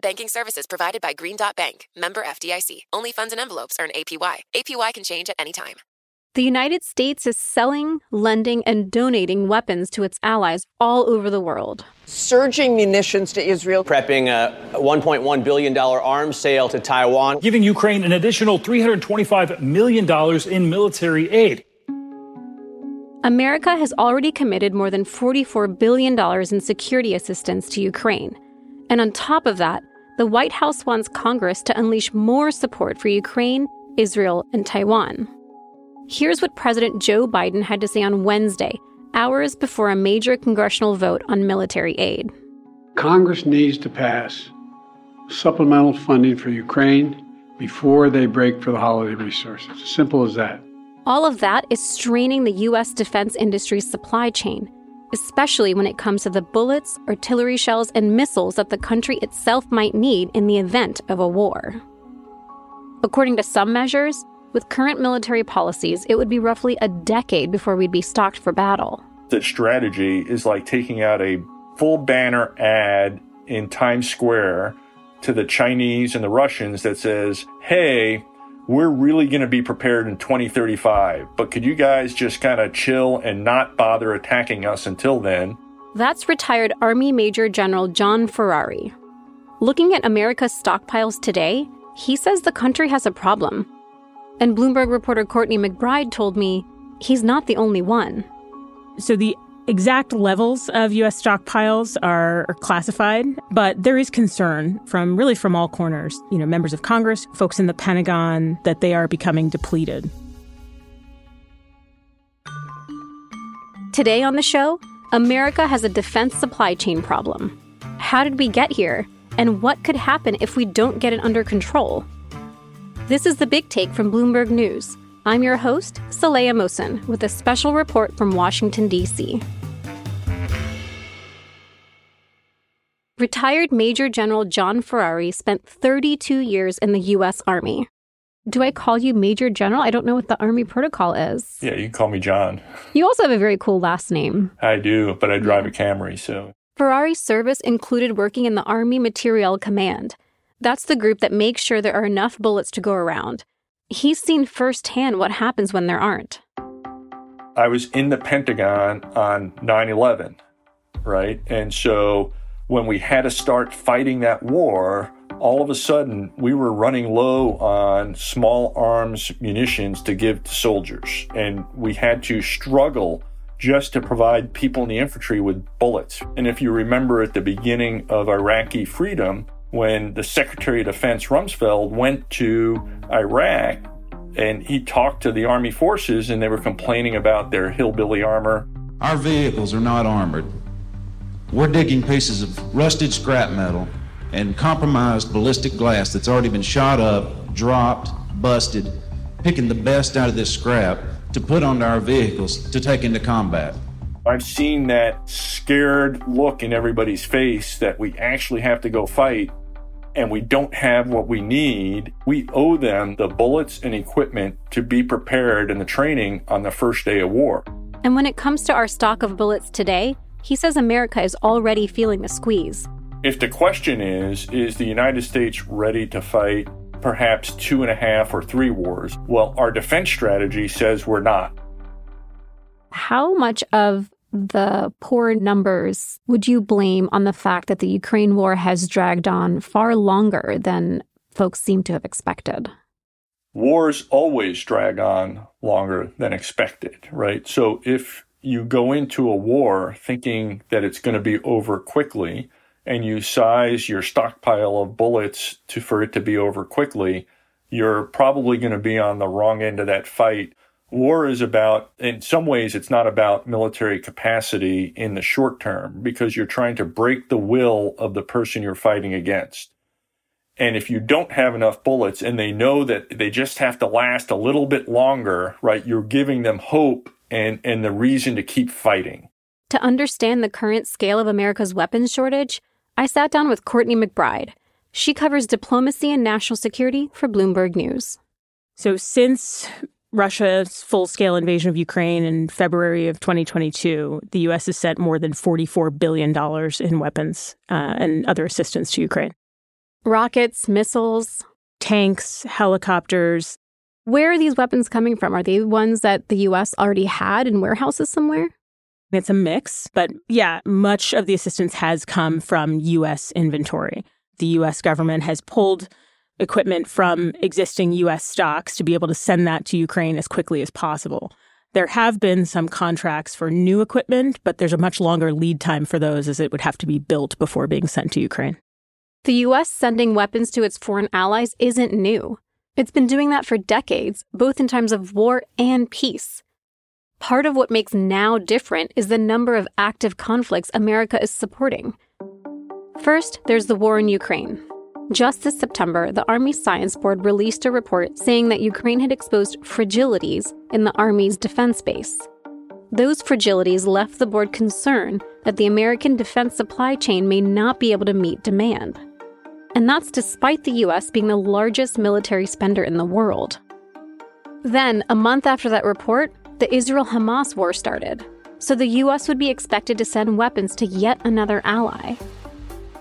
Banking services provided by Green Dot Bank, member FDIC. Only funds and envelopes earn APY. APY can change at any time. The United States is selling, lending, and donating weapons to its allies all over the world. Surging munitions to Israel. Prepping a $1.1 billion arms sale to Taiwan. Giving Ukraine an additional $325 million in military aid. America has already committed more than $44 billion in security assistance to Ukraine. And on top of that, the White House wants Congress to unleash more support for Ukraine, Israel, and Taiwan. Here's what President Joe Biden had to say on Wednesday, hours before a major congressional vote on military aid. Congress needs to pass supplemental funding for Ukraine before they break for the holiday resources. Simple as that. All of that is straining the U.S. defense industry's supply chain, especially when it comes to the bullets, artillery shells, and missiles that the country itself might need in the event of a war. According to some measures, with current military policies, it would be roughly a decade before we'd be stocked for battle. That strategy is like taking out a full banner ad in Times Square to the Chinese and the Russians that says, hey, we're really going to be prepared in 2035, but could you guys just kind of chill and not bother attacking us until then? That's retired Army Major General John Ferrari. Looking at America's stockpiles today, he says the country has a problem. And Bloomberg reporter Courtney McBride told me he's not the only one. So the exact levels of U.S. stockpiles are, classified, but there is concern from really from all corners, you know, members of Congress, folks in the Pentagon, that they are becoming depleted. Today on the show, America has a defense supply chain problem. How did we get here? And what could happen if we don't get it under control? This is the Big Take from Bloomberg News. I'm your host, Saleha Mohsin, with a special report from Washington, D.C. Retired Major General John Ferrari spent 32 years in the U.S. Army. Do I call you Major General? I don't know what the Army protocol is. Yeah, you can call me John. You also have a very cool last name. I do, but I drive a Camry, so. Ferrari's service included working in the Army Materiel Command that's the group that makes sure there are enough bullets to go around. He's seen firsthand what happens when there aren't. I was in the Pentagon on 9 11, right? And so when we had to start fighting that war, all of a sudden we were running low on small arms munitions to give to soldiers. And we had to struggle just to provide people in the infantry with bullets. And if you remember at the beginning of Iraqi freedom, when the Secretary of Defense Rumsfeld went to Iraq and he talked to the Army forces and they were complaining about their hillbilly armor. Our vehicles are not armored. We're digging pieces of rusted scrap metal and compromised ballistic glass that's already been shot up, dropped, busted, picking the best out of this scrap to put onto our vehicles to take into combat. I've seen that scared look in everybody's face that we actually have to go fight and we don't have what we need. We owe them the bullets and equipment to be prepared in the training on the first day of war. And when it comes to our stock of bullets today, he says America is already feeling the squeeze. If the question is, is the United States ready to fight perhaps two and a half or three wars? Well, our defense strategy says we're not. How much of the poor numbers would you blame on the fact that the Ukraine war has dragged on far longer than folks seem to have expected? wars always drag on longer than expected, right? So if you go into a war thinking that it's going to be over quickly and you size your stockpile of bullets to for it to be over quickly, you're probably going to be on the wrong end of that fight. War is about, in some ways, it's not about military capacity in the short term because you're trying to break the will of the person you're fighting against. And if you don't have enough bullets and they know that they just have to last a little bit longer, right, you're giving them hope and, and the reason to keep fighting. To understand the current scale of America's weapons shortage, I sat down with Courtney McBride. She covers diplomacy and national security for Bloomberg News. So, since Russia's full scale invasion of Ukraine in February of 2022, the U.S. has sent more than $44 billion in weapons uh, and other assistance to Ukraine rockets, missiles, tanks, helicopters. Where are these weapons coming from? Are they ones that the US already had in warehouses somewhere? It's a mix, but yeah, much of the assistance has come from US inventory. The US government has pulled equipment from existing US stocks to be able to send that to Ukraine as quickly as possible. There have been some contracts for new equipment, but there's a much longer lead time for those as it would have to be built before being sent to Ukraine. The US sending weapons to its foreign allies isn't new. It's been doing that for decades, both in times of war and peace. Part of what makes now different is the number of active conflicts America is supporting. First, there's the war in Ukraine. Just this September, the Army Science Board released a report saying that Ukraine had exposed fragilities in the Army's defense base. Those fragilities left the board concerned that the American defense supply chain may not be able to meet demand and that's despite the US being the largest military spender in the world. Then, a month after that report, the Israel Hamas war started, so the US would be expected to send weapons to yet another ally.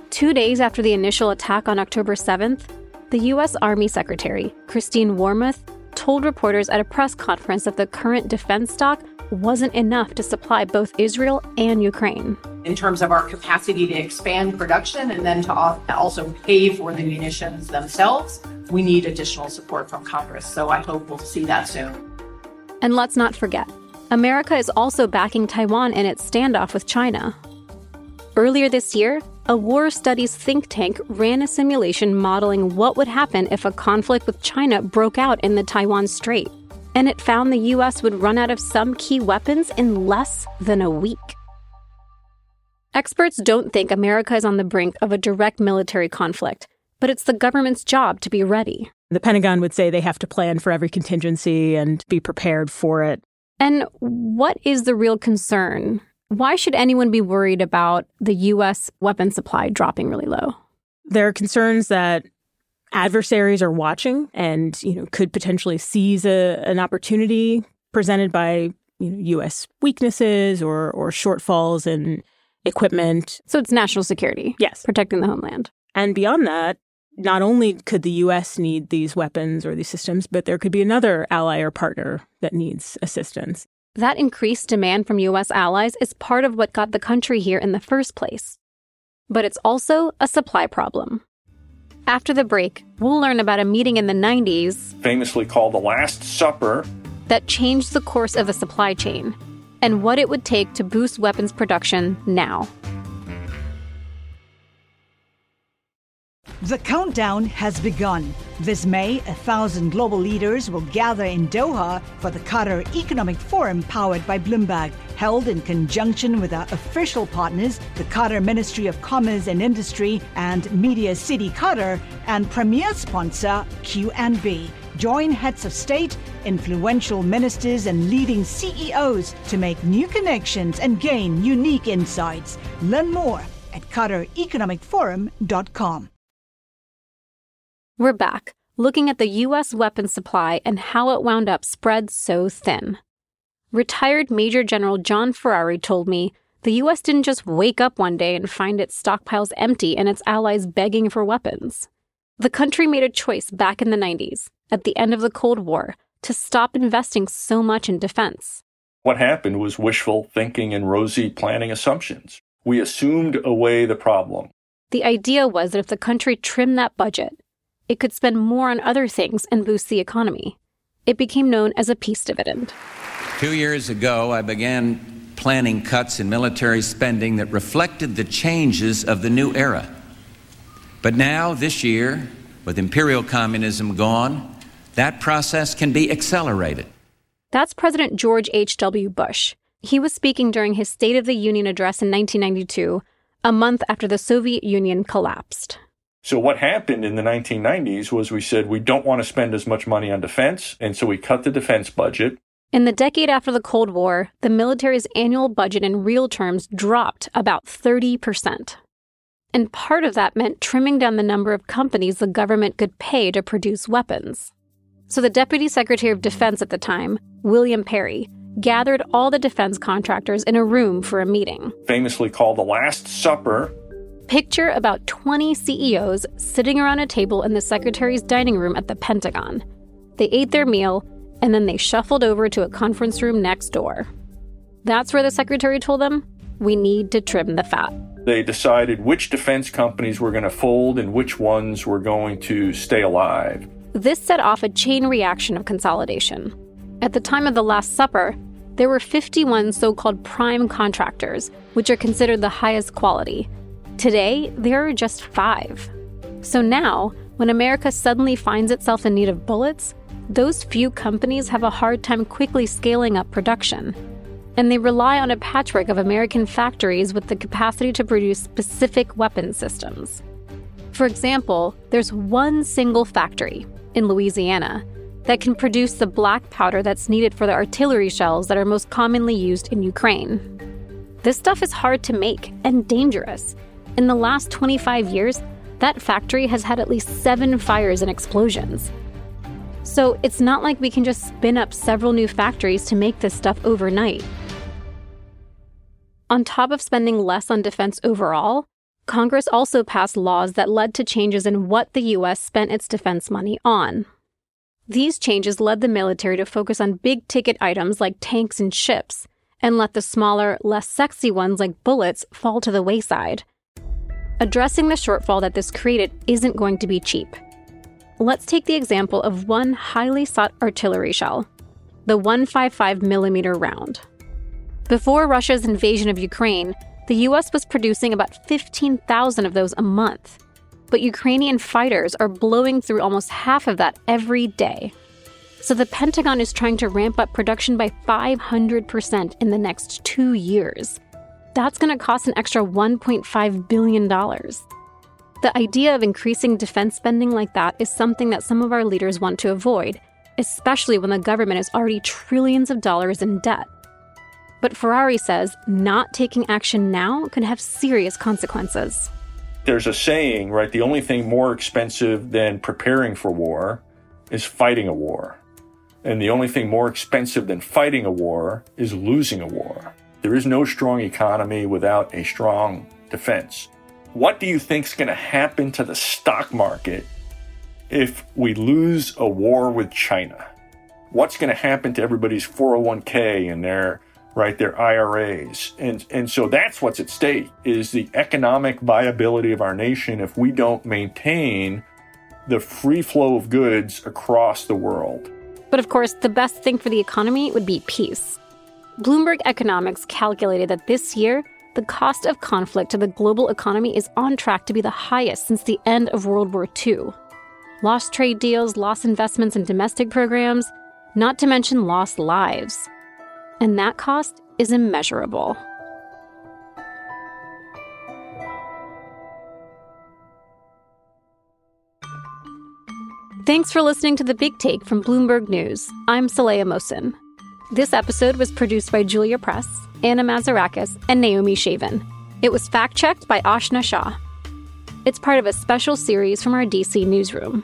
Two days after the initial attack on October 7th, the U.S. Army Secretary, Christine Wormuth, told reporters at a press conference that the current defense stock wasn't enough to supply both Israel and Ukraine. In terms of our capacity to expand production and then to also pay for the munitions themselves, we need additional support from Congress. So I hope we'll see that soon. And let's not forget, America is also backing Taiwan in its standoff with China. Earlier this year, a war studies think tank ran a simulation modeling what would happen if a conflict with China broke out in the Taiwan Strait and it found the US would run out of some key weapons in less than a week. Experts don't think America is on the brink of a direct military conflict, but it's the government's job to be ready. The Pentagon would say they have to plan for every contingency and be prepared for it. And what is the real concern? Why should anyone be worried about the U.S. weapon supply dropping really low? There are concerns that adversaries are watching and you know could potentially seize a, an opportunity presented by you know, U.S. weaknesses or or shortfalls in equipment. So it's national security. Yes, protecting the homeland. And beyond that, not only could the U.S. need these weapons or these systems, but there could be another ally or partner that needs assistance. That increased demand from U.S. allies is part of what got the country here in the first place. But it's also a supply problem. After the break, we'll learn about a meeting in the 90s, famously called the Last Supper, that changed the course of the supply chain and what it would take to boost weapons production now. The countdown has begun. This May, a thousand global leaders will gather in Doha for the Qatar Economic Forum powered by Bloomberg, held in conjunction with our official partners, the Qatar Ministry of Commerce and Industry and Media City Qatar, and premier sponsor QNB. Join heads of state, influential ministers, and leading CEOs to make new connections and gain unique insights. Learn more at QatarEconomicForum.com. We're back, looking at the U.S. weapons supply and how it wound up spread so thin. Retired Major General John Ferrari told me the U.S. didn't just wake up one day and find its stockpiles empty and its allies begging for weapons. The country made a choice back in the 90s, at the end of the Cold War, to stop investing so much in defense. What happened was wishful thinking and rosy planning assumptions. We assumed away the problem. The idea was that if the country trimmed that budget, it could spend more on other things and boost the economy. It became known as a peace dividend. Two years ago, I began planning cuts in military spending that reflected the changes of the new era. But now, this year, with imperial communism gone, that process can be accelerated. That's President George H.W. Bush. He was speaking during his State of the Union address in 1992, a month after the Soviet Union collapsed. So, what happened in the 1990s was we said we don't want to spend as much money on defense, and so we cut the defense budget. In the decade after the Cold War, the military's annual budget in real terms dropped about 30%. And part of that meant trimming down the number of companies the government could pay to produce weapons. So the Deputy Secretary of Defense at the time, William Perry, gathered all the defense contractors in a room for a meeting. Famously called the Last Supper. Picture about 20 CEOs sitting around a table in the Secretary's dining room at the Pentagon. They ate their meal and then they shuffled over to a conference room next door. That's where the secretary told them, we need to trim the fat. They decided which defense companies were going to fold and which ones were going to stay alive. This set off a chain reaction of consolidation. At the time of the Last Supper, there were 51 so called prime contractors, which are considered the highest quality. Today, there are just five. So now, when America suddenly finds itself in need of bullets, those few companies have a hard time quickly scaling up production. And they rely on a patchwork of American factories with the capacity to produce specific weapon systems. For example, there's one single factory in Louisiana that can produce the black powder that's needed for the artillery shells that are most commonly used in Ukraine. This stuff is hard to make and dangerous. In the last 25 years, that factory has had at least seven fires and explosions. So it's not like we can just spin up several new factories to make this stuff overnight. On top of spending less on defense overall, Congress also passed laws that led to changes in what the U.S. spent its defense money on. These changes led the military to focus on big ticket items like tanks and ships, and let the smaller, less sexy ones like bullets fall to the wayside. Addressing the shortfall that this created isn't going to be cheap. Let's take the example of one highly sought artillery shell, the 155 millimeter round. Before Russia's invasion of Ukraine, the US was producing about 15,000 of those a month. But Ukrainian fighters are blowing through almost half of that every day. So the Pentagon is trying to ramp up production by 500% in the next two years. That's going to cost an extra $1.5 billion. The idea of increasing defense spending like that is something that some of our leaders want to avoid, especially when the government is already trillions of dollars in debt. But Ferrari says not taking action now can have serious consequences. There's a saying, right? The only thing more expensive than preparing for war is fighting a war. And the only thing more expensive than fighting a war is losing a war. There is no strong economy without a strong defense. What do you think is going to happen to the stock market if we lose a war with China? What's going to happen to everybody's 401k and their right their IRAs? And and so that's what's at stake is the economic viability of our nation if we don't maintain the free flow of goods across the world. But of course, the best thing for the economy would be peace. Bloomberg Economics calculated that this year the cost of conflict to the global economy is on track to be the highest since the end of World War II. Lost trade deals, lost investments in domestic programs, not to mention lost lives. And that cost is immeasurable. Thanks for listening to The Big Take from Bloomberg News. I'm Saleha Mohsin. This episode was produced by Julia Press, Anna Mazarakis, and Naomi Shavin. It was fact checked by Ashna Shah. It's part of a special series from our DC newsroom.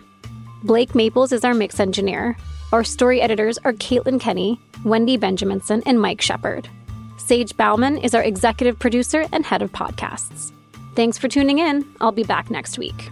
Blake Maples is our mix engineer. Our story editors are Caitlin Kenny, Wendy Benjaminson, and Mike Shepard. Sage Bauman is our executive producer and head of podcasts. Thanks for tuning in. I'll be back next week.